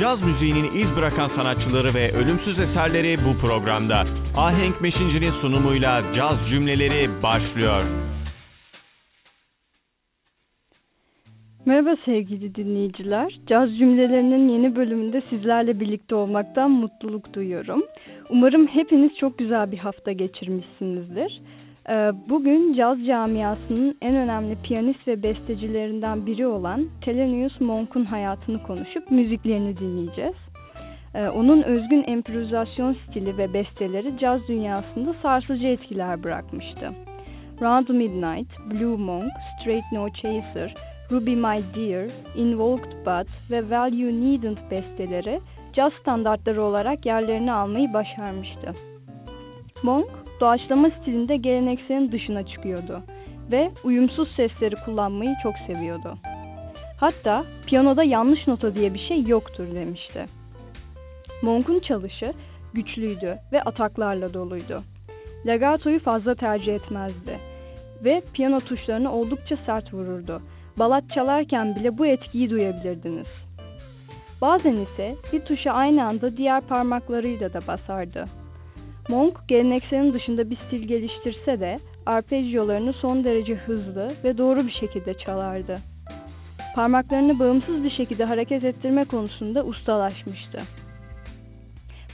Caz müziğinin iz bırakan sanatçıları ve ölümsüz eserleri bu programda. Ahenk Meşinci'nin sunumuyla caz cümleleri başlıyor. Merhaba sevgili dinleyiciler. Caz cümlelerinin yeni bölümünde sizlerle birlikte olmaktan mutluluk duyuyorum. Umarım hepiniz çok güzel bir hafta geçirmişsinizdir. Ee, bugün caz camiasının en önemli piyanist ve bestecilerinden biri olan Thelonious Monk'un hayatını konuşup müziklerini dinleyeceğiz. Ee, onun özgün improvizasyon stili ve besteleri caz dünyasında sarsıcı etkiler bırakmıştı. Round Midnight, Blue Monk, Straight No Chaser, Ruby My Dear, Invoked But ve Well You Needn't besteleri caz standartları olarak yerlerini almayı başarmıştı. Monk, doğaçlama stilinde gelenekselin dışına çıkıyordu ve uyumsuz sesleri kullanmayı çok seviyordu. Hatta piyanoda yanlış nota diye bir şey yoktur demişti. Monk'un çalışı güçlüydü ve ataklarla doluydu. Legato'yu fazla tercih etmezdi ve piyano tuşlarını oldukça sert vururdu. Balat çalarken bile bu etkiyi duyabilirdiniz. Bazen ise bir tuşa aynı anda diğer parmaklarıyla da basardı. Monk gelenekselin dışında bir stil geliştirse de arpeggiyolarını son derece hızlı ve doğru bir şekilde çalardı. Parmaklarını bağımsız bir şekilde hareket ettirme konusunda ustalaşmıştı.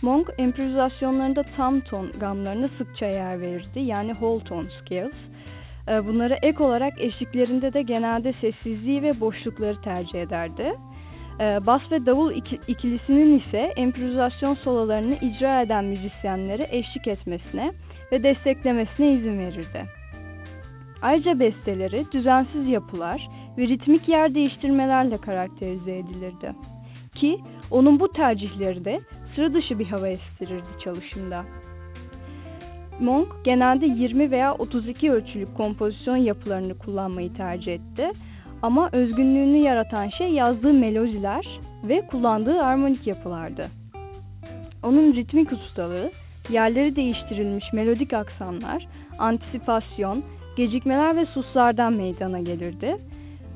Monk improvizasyonlarında tam ton gamlarına sıkça yer verirdi yani whole tone scales. Ee, bunlara ek olarak eşliklerinde de genelde sessizliği ve boşlukları tercih ederdi. Ee, bas ve davul ikilisinin ise improvizasyon sololarını icra eden müzisyenlere eşlik etmesine ve desteklemesine izin verirdi. Ayrıca besteleri düzensiz yapılar ve ritmik yer değiştirmelerle karakterize edilirdi. Ki onun bu tercihleri de sıra dışı bir hava estirirdi çalışında. Monk genelde 20 veya 32 ölçülük kompozisyon yapılarını kullanmayı tercih etti ama özgünlüğünü yaratan şey yazdığı melodiler ve kullandığı armonik yapılardı. Onun ritmik ustalığı, yerleri değiştirilmiş melodik aksanlar, antisipasyon, gecikmeler ve suslardan meydana gelirdi.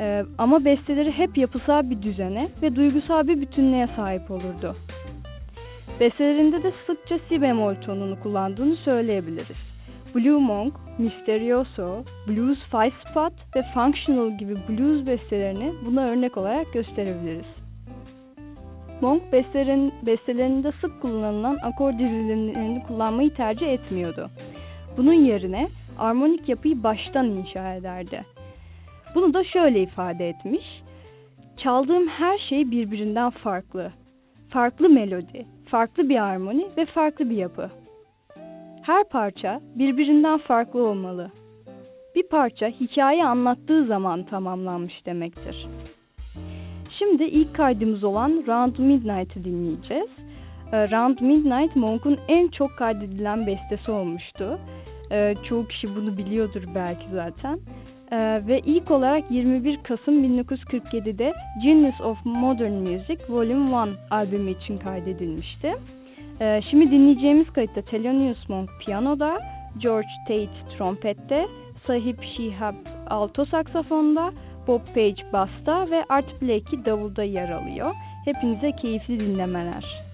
Ee, ama besteleri hep yapısal bir düzene ve duygusal bir bütünlüğe sahip olurdu. Bestelerinde de sıkça si bemol tonunu kullandığını söyleyebiliriz. Blue Monk, Misterioso, Blues Five Spot ve Functional gibi blues bestelerini buna örnek olarak gösterebiliriz. Monk bestelerin, bestelerinde sık kullanılan akor dizilimlerini kullanmayı tercih etmiyordu. Bunun yerine armonik yapıyı baştan inşa ederdi. Bunu da şöyle ifade etmiş. Çaldığım her şey birbirinden farklı. Farklı melodi, farklı bir armoni ve farklı bir yapı. Her parça birbirinden farklı olmalı. Bir parça hikaye anlattığı zaman tamamlanmış demektir. Şimdi ilk kaydımız olan Round Midnight'ı dinleyeceğiz. Ee, Round Midnight Monk'un en çok kaydedilen bestesi olmuştu. Ee, çoğu kişi bunu biliyordur belki zaten. Ee, ve ilk olarak 21 Kasım 1947'de Genius of Modern Music Volume 1 albümü için kaydedilmişti. Ee, şimdi dinleyeceğimiz kayıtta Thelonious Monk piyanoda, George Tate trompette, Sahip Shihab alto saksafonda, Bob Page basta ve Art Blakey davulda yer alıyor. Hepinize keyifli dinlemeler.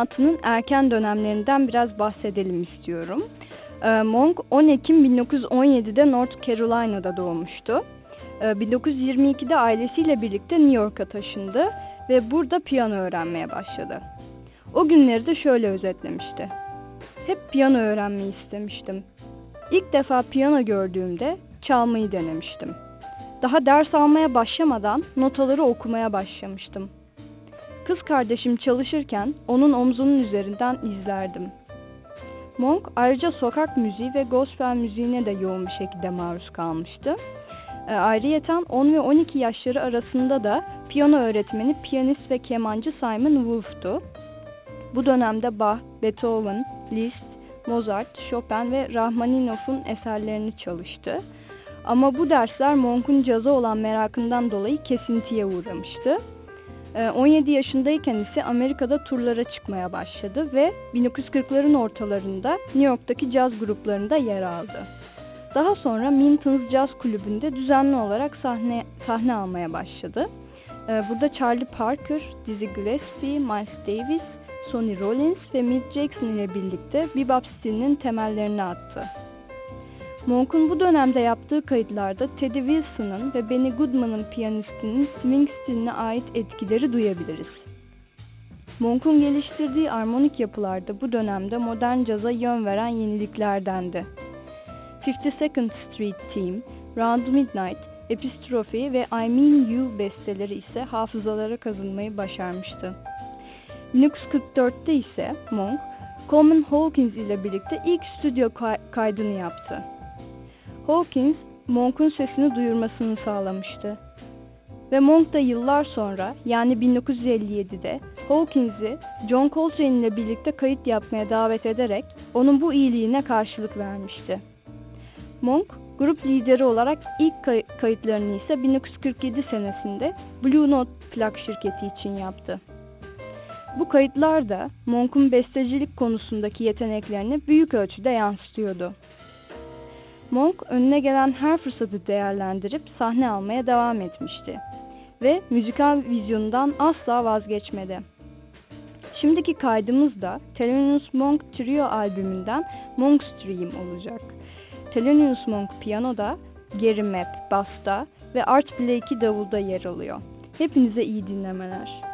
Hayatının erken dönemlerinden biraz bahsedelim istiyorum. Ee, Monk 10 Ekim 1917'de North Carolina'da doğmuştu. 1922'de ee, ailesiyle birlikte New York'a taşındı ve burada piyano öğrenmeye başladı. O günleri de şöyle özetlemişti. Hep piyano öğrenmeyi istemiştim. İlk defa piyano gördüğümde çalmayı denemiştim. Daha ders almaya başlamadan notaları okumaya başlamıştım. Kız kardeşim çalışırken onun omzunun üzerinden izlerdim. Monk ayrıca sokak müziği ve gospel müziğine de yoğun bir şekilde maruz kalmıştı. E, ayrıyeten 10 ve 12 yaşları arasında da piyano öğretmeni piyanist ve kemancı Simon Wolf'tu. Bu dönemde Bach, Beethoven, Liszt, Mozart, Chopin ve Rahmaninov'un eserlerini çalıştı. Ama bu dersler Monk'un caza olan merakından dolayı kesintiye uğramıştı. 17 ee, yaşındayken ise Amerika'da turlara çıkmaya başladı ve 1940'ların ortalarında New York'taki caz gruplarında yer aldı. Daha sonra Minton's Jazz Kulübü'nde düzenli olarak sahne, sahne almaya başladı. Ee, burada Charlie Parker, Dizzy Gillespie, Miles Davis, Sonny Rollins ve Milt Jackson ile birlikte bebop stilinin temellerini attı. Monk'un bu dönemde yaptığı kayıtlarda Teddy Wilson'ın ve Benny Goodman'ın piyanistinin swing stiline ait etkileri duyabiliriz. Monk'un geliştirdiği armonik yapılarda bu dönemde modern caza yön veren yeniliklerdendi. 52nd Street Team, Round Midnight, Epistrophe ve I Mean You besteleri ise hafızalara kazınmayı başarmıştı. 1944'te ise Monk, Coleman Hawkins ile birlikte ilk stüdyo kaydını yaptı. Hawkins, Monk'un sesini duyurmasını sağlamıştı. Ve Monk da yıllar sonra yani 1957'de Hawkins'i John Coltrane ile birlikte kayıt yapmaya davet ederek onun bu iyiliğine karşılık vermişti. Monk, grup lideri olarak ilk kay kayıtlarını ise 1947 senesinde Blue Note plak şirketi için yaptı. Bu kayıtlar da Monk'un bestecilik konusundaki yeteneklerini büyük ölçüde yansıtıyordu. Monk önüne gelen her fırsatı değerlendirip sahne almaya devam etmişti ve müzikal vizyonundan asla vazgeçmedi. Şimdiki kaydımız da Thelonious Monk Trio albümünden Monk Stream olacak. Thelonious Monk piyanoda, Gary Mapp basta ve Art Blakey davulda yer alıyor. Hepinize iyi dinlemeler.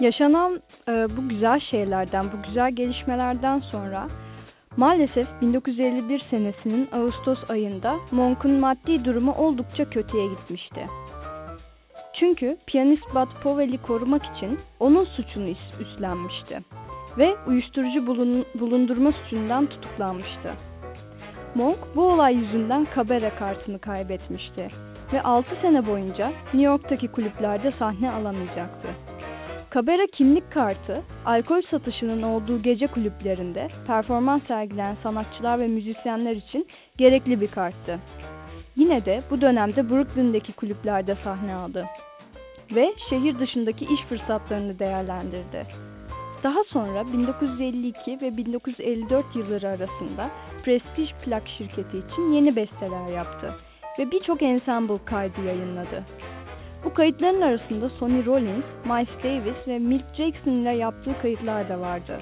Yaşanan e, bu güzel şeylerden, bu güzel gelişmelerden sonra maalesef 1951 senesinin Ağustos ayında Monk'un maddi durumu oldukça kötüye gitmişti. Çünkü piyanist Bud Powell'i korumak için onun suçunu üstlenmişti ve uyuşturucu bulun, bulundurma suçundan tutuklanmıştı. Monk bu olay yüzünden kabare kartını kaybetmişti ve 6 sene boyunca New York'taki kulüplerde sahne alamayacaktı. Kabera kimlik kartı, alkol satışının olduğu gece kulüplerinde performans sergileyen sanatçılar ve müzisyenler için gerekli bir karttı. Yine de bu dönemde Brooklyn'deki kulüplerde sahne aldı ve şehir dışındaki iş fırsatlarını değerlendirdi. Daha sonra 1952 ve 1954 yılları arasında Prestige plak şirketi için yeni besteler yaptı ve birçok ensemble kaydı yayınladı. Bu kayıtların arasında Sonny Rollins, Miles Davis ve Milt Jackson ile yaptığı kayıtlar da vardı.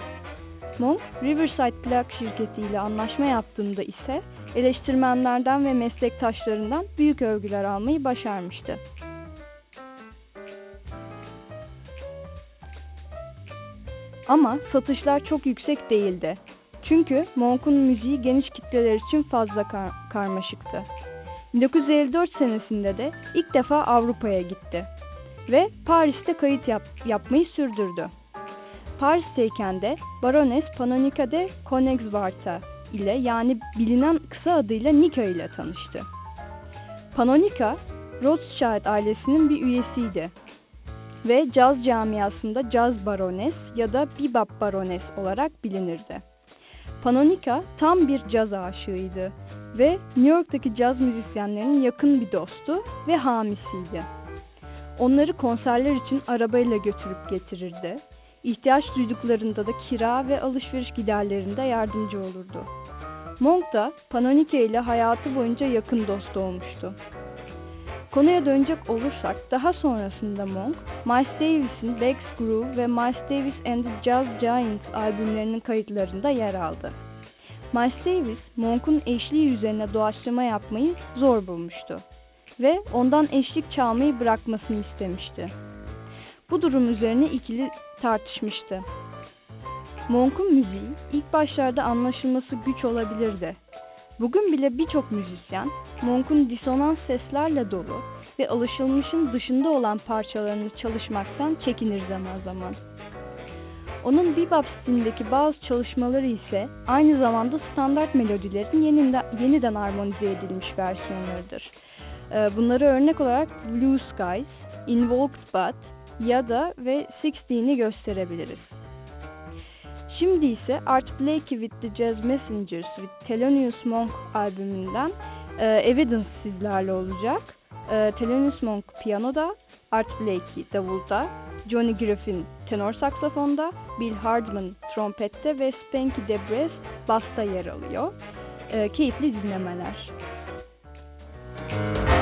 Monk, Riverside plak şirketi ile anlaşma yaptığında ise eleştirmenlerden ve meslektaşlarından büyük övgüler almayı başarmıştı. Ama satışlar çok yüksek değildi. Çünkü Monk'un müziği geniş kitleler için fazla kar karmaşıktı. 1954 senesinde de ilk defa Avrupa'ya gitti ve Paris'te kayıt yap yapmayı sürdürdü. Paris'teyken de Baroness Panonica de Königswarta ile yani bilinen kısa adıyla Nika ile tanıştı. Panonica, Rothschild ailesinin bir üyesiydi ve caz camiasında caz barones ya da bebop barones olarak bilinirdi. Panonica tam bir caz aşığıydı ve New York'taki caz müzisyenlerinin yakın bir dostu ve hamisiydi. Onları konserler için arabayla götürüp getirirdi. İhtiyaç duyduklarında da kira ve alışveriş giderlerinde yardımcı olurdu. Monk da Panonica ile hayatı boyunca yakın dost olmuştu. Konuya dönecek olursak daha sonrasında Monk, Miles Davis'in Legs Groove ve Miles Davis and the Jazz Giants albümlerinin kayıtlarında yer aldı. Miles Davis, Monk'un eşliği üzerine doğaçlama yapmayı zor bulmuştu ve ondan eşlik çalmayı bırakmasını istemişti. Bu durum üzerine ikili tartışmıştı. Monk'un müziği ilk başlarda anlaşılması güç olabilirdi. Bugün bile birçok müzisyen Monk'un disonans seslerle dolu ve alışılmışın dışında olan parçalarını çalışmaktan çekinir zaman zaman. Onun bebop stilindeki bazı çalışmaları ise aynı zamanda standart melodilerin yeniden, yeniden armonize edilmiş versiyonlarıdır. Ee, bunları örnek olarak Blue Skies, Invoked But ya da ve Sixteen'i gösterebiliriz. Şimdi ise Art Blakey with the Jazz Messengers with Thelonious Monk albümünden e, Evidence sizlerle olacak. E, Thelonious Monk piyanoda, Art Blakey davulda, Johnny Griffin tenor saksafonda, Bill Hardman trompette ve Spanky DeBrez basta yer alıyor. E, keyifli dinlemeler. Müzik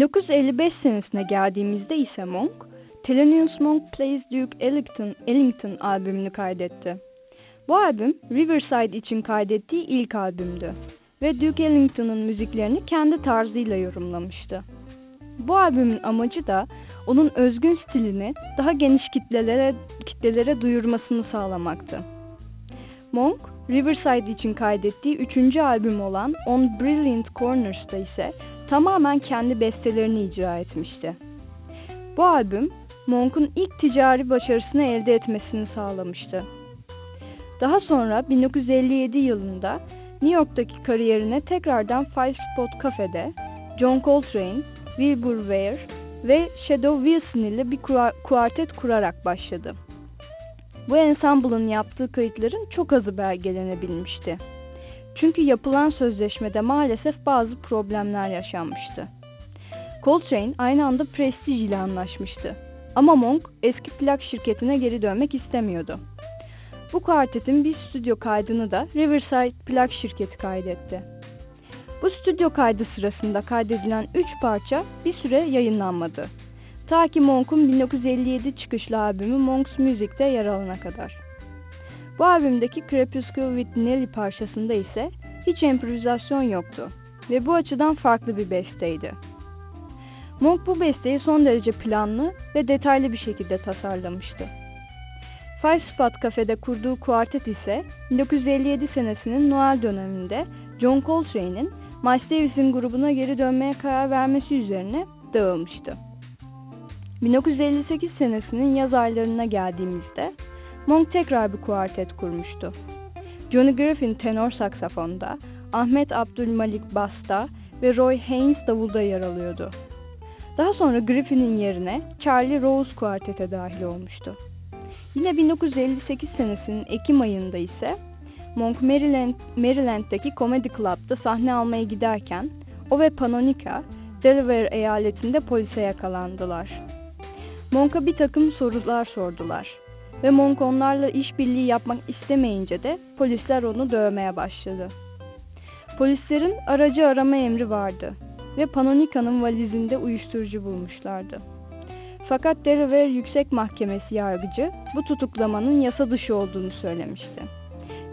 1955 senesine geldiğimizde ise Monk, Thelonious Monk Plays Duke Ellington, Ellington albümünü kaydetti. Bu albüm Riverside için kaydettiği ilk albümdü ve Duke Ellington'ın müziklerini kendi tarzıyla yorumlamıştı. Bu albümün amacı da onun özgün stilini daha geniş kitlelere, kitlelere duyurmasını sağlamaktı. Monk, Riverside için kaydettiği üçüncü albüm olan On Brilliant Corners'ta ise tamamen kendi bestelerini icra etmişti. Bu albüm Monk'un ilk ticari başarısını elde etmesini sağlamıştı. Daha sonra 1957 yılında New York'taki kariyerine tekrardan Five Spot Cafe'de John Coltrane, Wilbur Ware ve Shadow Wilson ile bir kuartet kurarak başladı. Bu ensemble'ın yaptığı kayıtların çok azı belgelenebilmişti. Çünkü yapılan sözleşmede maalesef bazı problemler yaşanmıştı. Coltrane aynı anda Prestige ile anlaşmıştı. Ama Monk eski plak şirketine geri dönmek istemiyordu. Bu kuartetin bir stüdyo kaydını da Riverside plak şirketi kaydetti. Bu stüdyo kaydı sırasında kaydedilen 3 parça bir süre yayınlanmadı. Ta ki Monk'un 1957 çıkışlı albümü Monk's Music'te yer alana kadar. Bu albümdeki Crepuscle with Nelly parçasında ise hiç improvizasyon yoktu ve bu açıdan farklı bir besteydi. Monk bu besteyi son derece planlı ve detaylı bir şekilde tasarlamıştı. Five Spot kafede kurduğu kuartet ise 1957 senesinin Noel döneminde John Coltrane'in Miles Davis'in grubuna geri dönmeye karar vermesi üzerine dağılmıştı. 1958 senesinin yaz aylarına geldiğimizde Monk tekrar bir kuartet kurmuştu. Johnny Griffin tenor saksafonda, Ahmet Abdülmalik basta ve Roy Haynes davulda yer alıyordu. Daha sonra Griffin'in yerine Charlie Rose kuartete dahil olmuştu. Yine 1958 senesinin Ekim ayında ise Monk Maryland, Maryland'daki Comedy Club'da sahne almaya giderken o ve Panonica Delaware eyaletinde polise yakalandılar. Monk'a bir takım sorular sordular ve Monk onlarla işbirliği yapmak istemeyince de polisler onu dövmeye başladı. Polislerin aracı arama emri vardı ve Panonica'nın valizinde uyuşturucu bulmuşlardı. Fakat Delaware Yüksek Mahkemesi yargıcı bu tutuklamanın yasa dışı olduğunu söylemişti.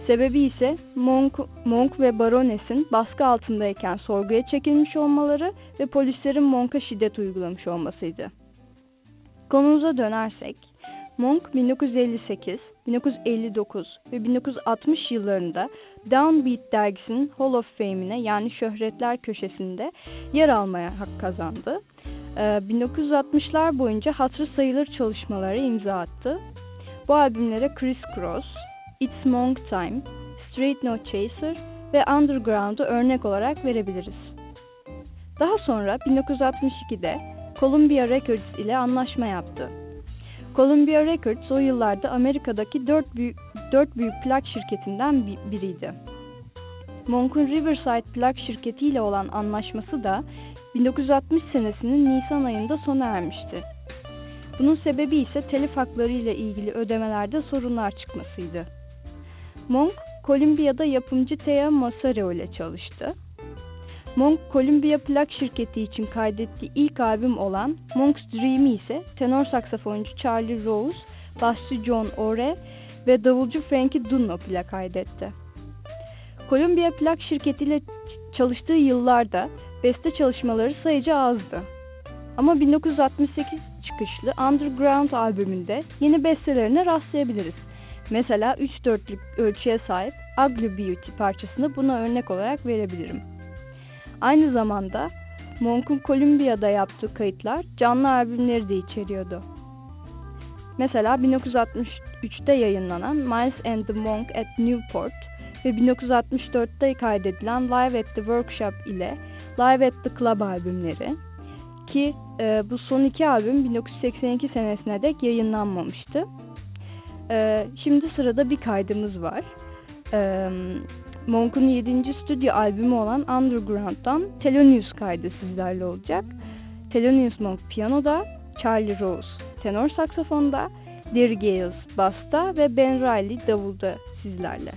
Sebebi ise Monk, Monk ve Barones'in baskı altındayken sorguya çekilmiş olmaları ve polislerin Monk'a şiddet uygulamış olmasıydı. Konumuza dönersek, Monk 1958, 1959 ve 1960 yıllarında Downbeat dergisinin Hall of Fame'ine yani Şöhretler Köşesi'nde yer almaya hak kazandı. 1960'lar ee, boyunca hatırı sayılır çalışmalara imza attı. Bu albümlere Chris Cross, It's Monk Time, Straight No Chaser ve Underground'u örnek olarak verebiliriz. Daha sonra 1962'de Columbia Records ile anlaşma yaptı Columbia Records o yıllarda Amerika'daki dört büyük, dört büyük plak şirketinden biriydi. Monk'un Riverside plak şirketiyle olan anlaşması da 1960 senesinin Nisan ayında sona ermişti. Bunun sebebi ise telif hakları ile ilgili ödemelerde sorunlar çıkmasıydı. Monk, Columbia'da yapımcı Thea Masaro ile çalıştı. Monk, Columbia plak şirketi için kaydettiği ilk albüm olan Monk's Dream'i ise tenor saksafoncu Charlie Rose, basçı John Ore ve davulcu Frankie Dunlop ile kaydetti. Columbia plak şirketiyle çalıştığı yıllarda beste çalışmaları sayıca azdı. Ama 1968 çıkışlı Underground albümünde yeni bestelerine rastlayabiliriz. Mesela 3-4'lük ölçüye sahip Ugly Beauty parçasını buna örnek olarak verebilirim. Aynı zamanda Monk'un Columbia'da yaptığı kayıtlar canlı albümleri de içeriyordu. Mesela 1963'te yayınlanan Miles and the Monk at Newport ve 1964'te kaydedilen Live at the Workshop ile Live at the Club albümleri ki e, bu son iki albüm 1982 senesine dek yayınlanmamıştı. E, şimdi sırada bir kaydımız var. E, Monk'un 7. stüdyo albümü olan Underground'dan Thelonious kaydı sizlerle olacak. Thelonious Monk piyanoda, Charlie Rose tenor saksafonda, Derry Gales basta ve Ben Riley davulda sizlerle.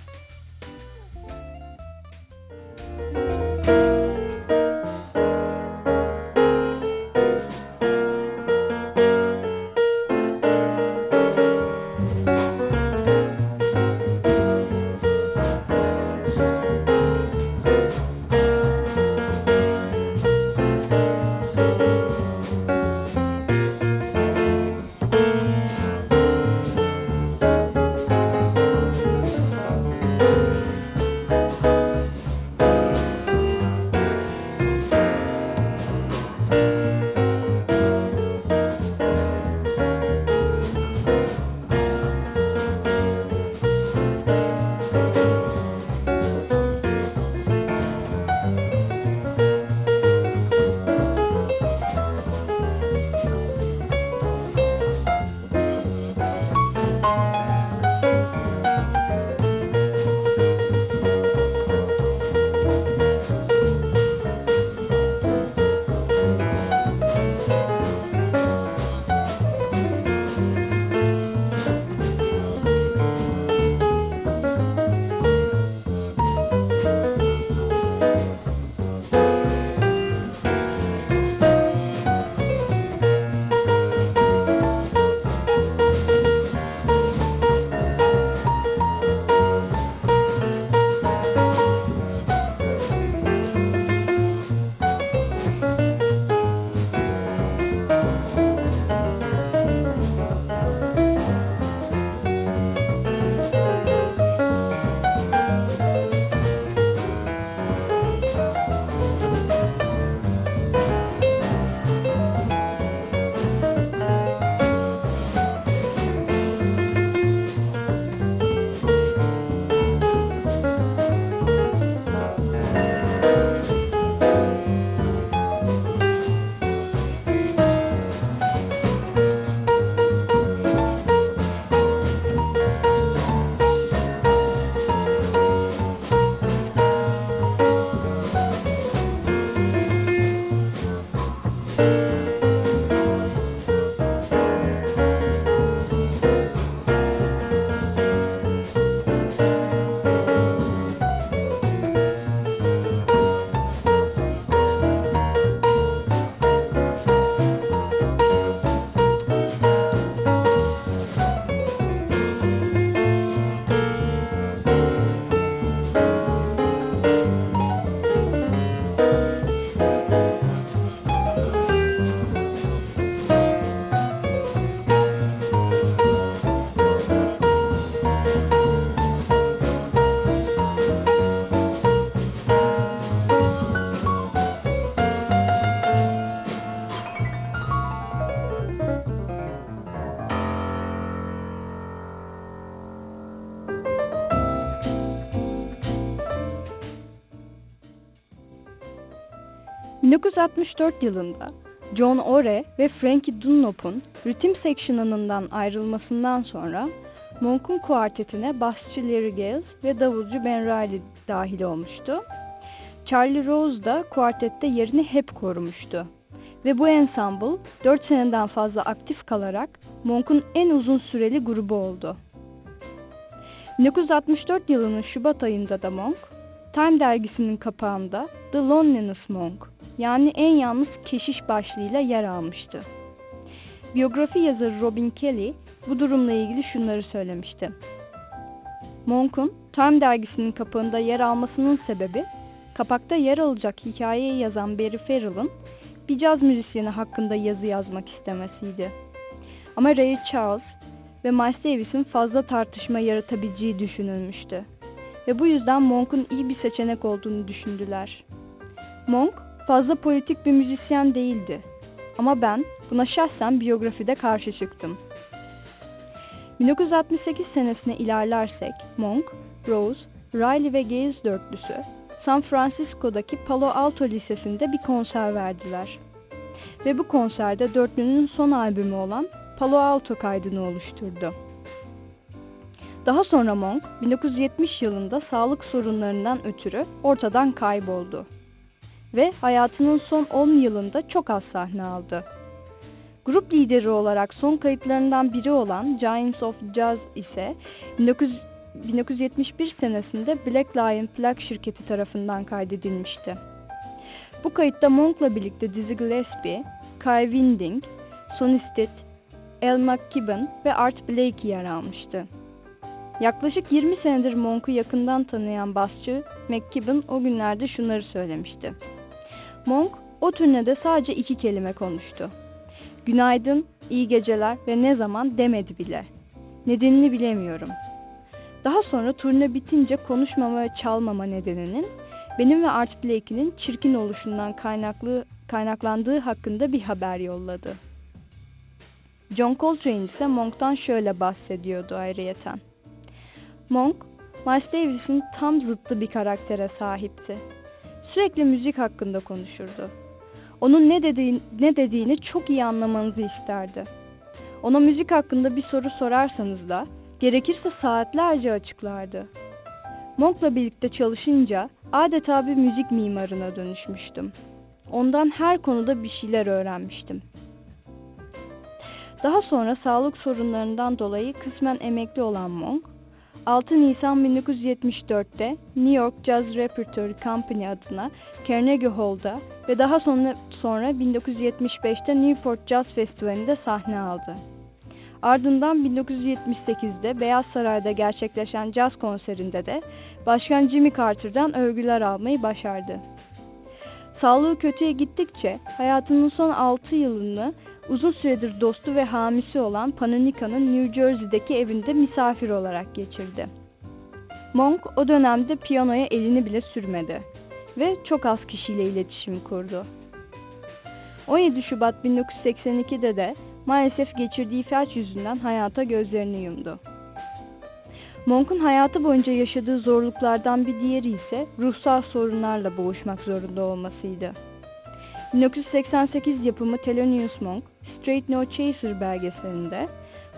1964 yılında John Ore ve Frankie Dunlop'un ritim section'ından ayrılmasından sonra Monk'un kuartetine basçı Larry Gales ve davulcu Ben Riley dahil olmuştu. Charlie Rose da kuartette yerini hep korumuştu. Ve bu ensemble 4 seneden fazla aktif kalarak Monk'un en uzun süreli grubu oldu. 1964 yılının Şubat ayında da Monk, Time dergisinin kapağında The Loneliness Monk yani en yalnız keşiş başlığıyla yer almıştı. Biyografi yazarı Robin Kelly bu durumla ilgili şunları söylemişti. Monk'un Time dergisinin kapağında yer almasının sebebi kapakta yer alacak hikayeyi yazan Barry Farrell'ın bir caz müzisyeni hakkında yazı yazmak istemesiydi. Ama Ray Charles ve Miles Davis'in fazla tartışma yaratabileceği düşünülmüştü. Ve bu yüzden Monk'un iyi bir seçenek olduğunu düşündüler. Monk fazla politik bir müzisyen değildi. Ama ben buna şahsen biyografide karşı çıktım. 1968 senesine ilerlersek Monk, Rose, Riley ve Gales dörtlüsü San Francisco'daki Palo Alto Lisesi'nde bir konser verdiler. Ve bu konserde dörtlünün son albümü olan Palo Alto kaydını oluşturdu. Daha sonra Monk 1970 yılında sağlık sorunlarından ötürü ortadan kayboldu. Ve hayatının son 10 yılında çok az sahne aldı. Grup lideri olarak son kayıtlarından biri olan Giants of Jazz ise 1971 senesinde Black Lion plak şirketi tarafından kaydedilmişti. Bu kayıtta Monk'la birlikte Dizzy Gillespie, Kai Winding, Sonny Stitt, El McKibben ve Art Blakey yer almıştı. Yaklaşık 20 senedir Monk'u yakından tanıyan basçı McKibben o günlerde şunları söylemişti. Monk o turnede sadece iki kelime konuştu. Günaydın, iyi geceler ve ne zaman demedi bile. Nedenini bilemiyorum. Daha sonra turne bitince konuşmama ve çalmama nedeninin benim ve Art Blakey'nin çirkin oluşundan kaynaklı, kaynaklandığı hakkında bir haber yolladı. John Coltrane ise Monk'tan şöyle bahsediyordu ayrıyeten. Monk, Miles Davis'in tam zıttı bir karaktere sahipti. Sürekli müzik hakkında konuşurdu. Onun ne, dediğini, ne dediğini çok iyi anlamanızı isterdi. Ona müzik hakkında bir soru sorarsanız da gerekirse saatlerce açıklardı. Monk'la birlikte çalışınca adeta bir müzik mimarına dönüşmüştüm. Ondan her konuda bir şeyler öğrenmiştim. Daha sonra sağlık sorunlarından dolayı kısmen emekli olan Monk, 6 Nisan 1974'te New York Jazz Repertory Company adına Carnegie Hall'da ve daha sonra, sonra 1975'te Newport Jazz Festivali'nde sahne aldı. Ardından 1978'de Beyaz Saray'da gerçekleşen caz konserinde de Başkan Jimmy Carter'dan övgüler almayı başardı. Sağlığı kötüye gittikçe hayatının son 6 yılını uzun süredir dostu ve hamisi olan Pananika'nın New Jersey'deki evinde misafir olarak geçirdi. Monk o dönemde piyanoya elini bile sürmedi ve çok az kişiyle iletişim kurdu. 17 Şubat 1982'de de maalesef geçirdiği felç yüzünden hayata gözlerini yumdu. Monk'un hayatı boyunca yaşadığı zorluklardan bir diğeri ise ruhsal sorunlarla boğuşmak zorunda olmasıydı. 1988 yapımı Thelonious Monk, Straight No Chaser belgeselinde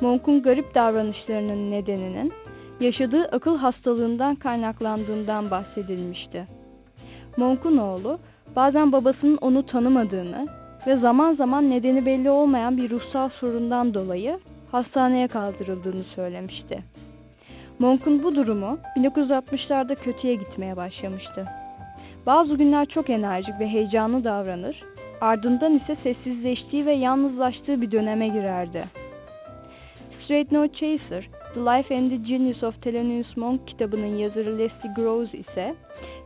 Monk'un garip davranışlarının nedeninin yaşadığı akıl hastalığından kaynaklandığından bahsedilmişti. Monk'un oğlu bazen babasının onu tanımadığını ve zaman zaman nedeni belli olmayan bir ruhsal sorundan dolayı hastaneye kaldırıldığını söylemişti. Monk'un bu durumu 1960'larda kötüye gitmeye başlamıştı. Bazı günler çok enerjik ve heyecanlı davranır, ardından ise sessizleştiği ve yalnızlaştığı bir döneme girerdi. Straight No Chaser, The Life and the Genius of Thelonious Monk kitabının yazarı Leslie Groves ise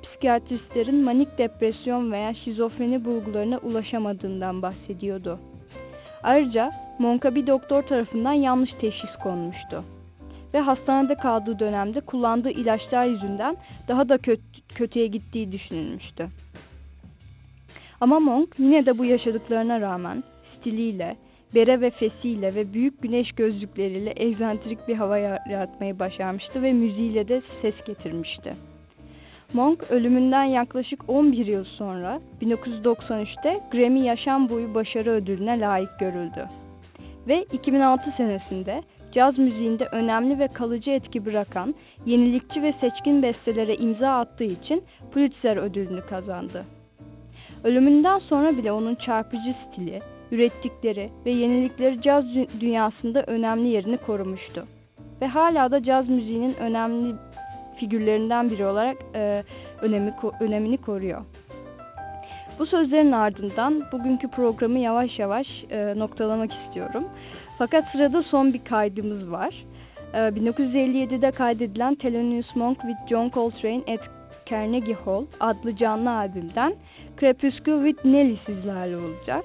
psikiyatristlerin manik depresyon veya şizofreni bulgularına ulaşamadığından bahsediyordu. Ayrıca Monk'a bir doktor tarafından yanlış teşhis konmuştu ve hastanede kaldığı dönemde kullandığı ilaçlar yüzünden daha da kötü, kötüye gittiği düşünülmüştü. Ama Monk yine de bu yaşadıklarına rağmen stiliyle, bere ve fesiyle ve büyük güneş gözlükleriyle egzantrik bir hava yaratmayı başarmıştı ve müziğiyle de ses getirmişti. Monk ölümünden yaklaşık 11 yıl sonra 1993'te Grammy Yaşam Boyu Başarı Ödülüne layık görüldü. Ve 2006 senesinde caz müziğinde önemli ve kalıcı etki bırakan, yenilikçi ve seçkin bestelere imza attığı için Pulitzer ödülünü kazandı. Ölümünden sonra bile onun çarpıcı stili, ürettikleri ve yenilikleri caz dünyasında önemli yerini korumuştu. Ve hala da caz müziğinin önemli figürlerinden biri olarak e, önemi, önemini koruyor. Bu sözlerin ardından bugünkü programı yavaş yavaş e, noktalamak istiyorum. Fakat sırada son bir kaydımız var. E, 1957'de kaydedilen Thelonious Monk with John Coltrane at Carnegie Hall adlı canlı albümden Crepuscule with Nelly sizlerle olacak.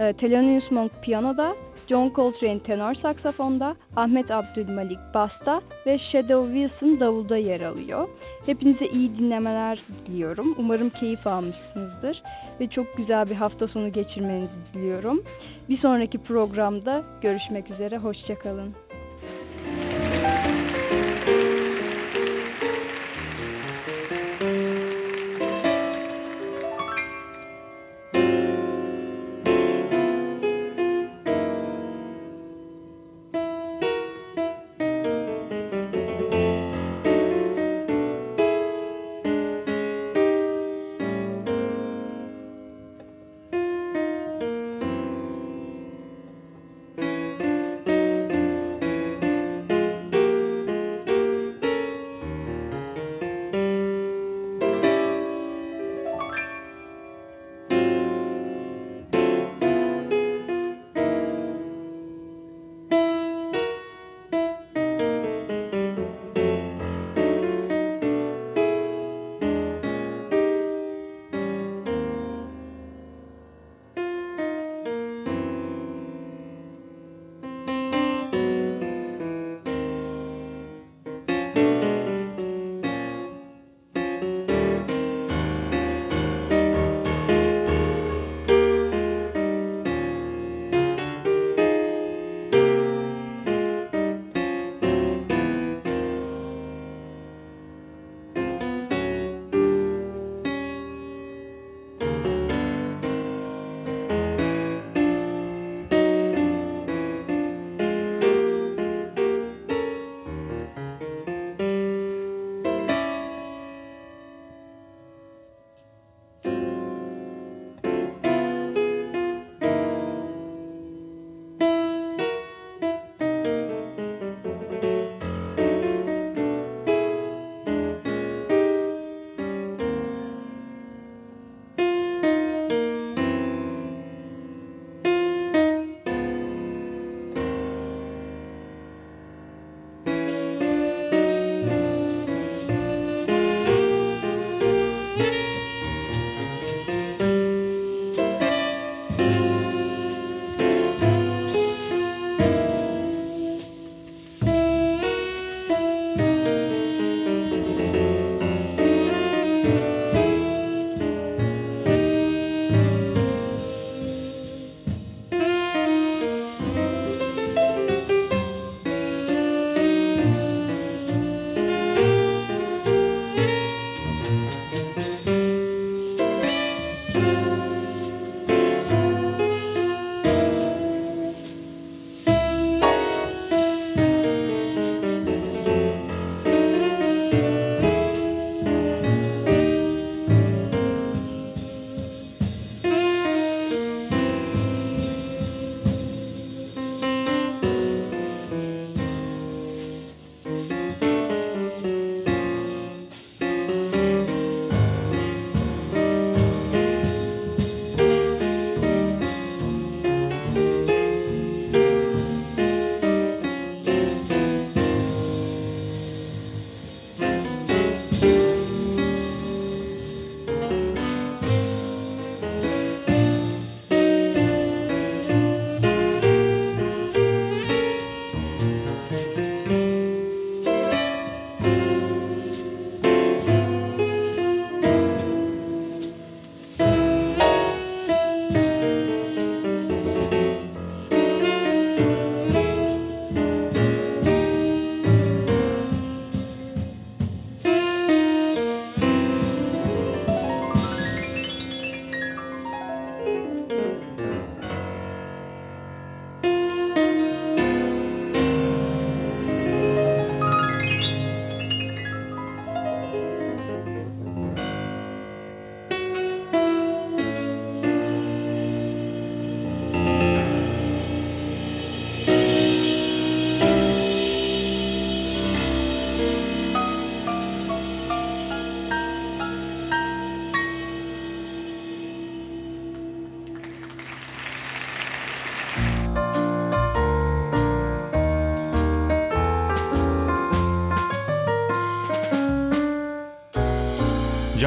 E, Thelonious Monk piyanoda, John Coltrane tenor saksafonda, Ahmet Abdülmalik basta ve Shadow Wilson davulda yer alıyor. Hepinize iyi dinlemeler diliyorum. Umarım keyif almışsınızdır ve çok güzel bir hafta sonu geçirmenizi diliyorum. Bir sonraki programda görüşmek üzere. Hoşçakalın.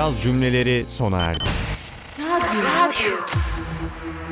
Caz cümleleri sona erdi.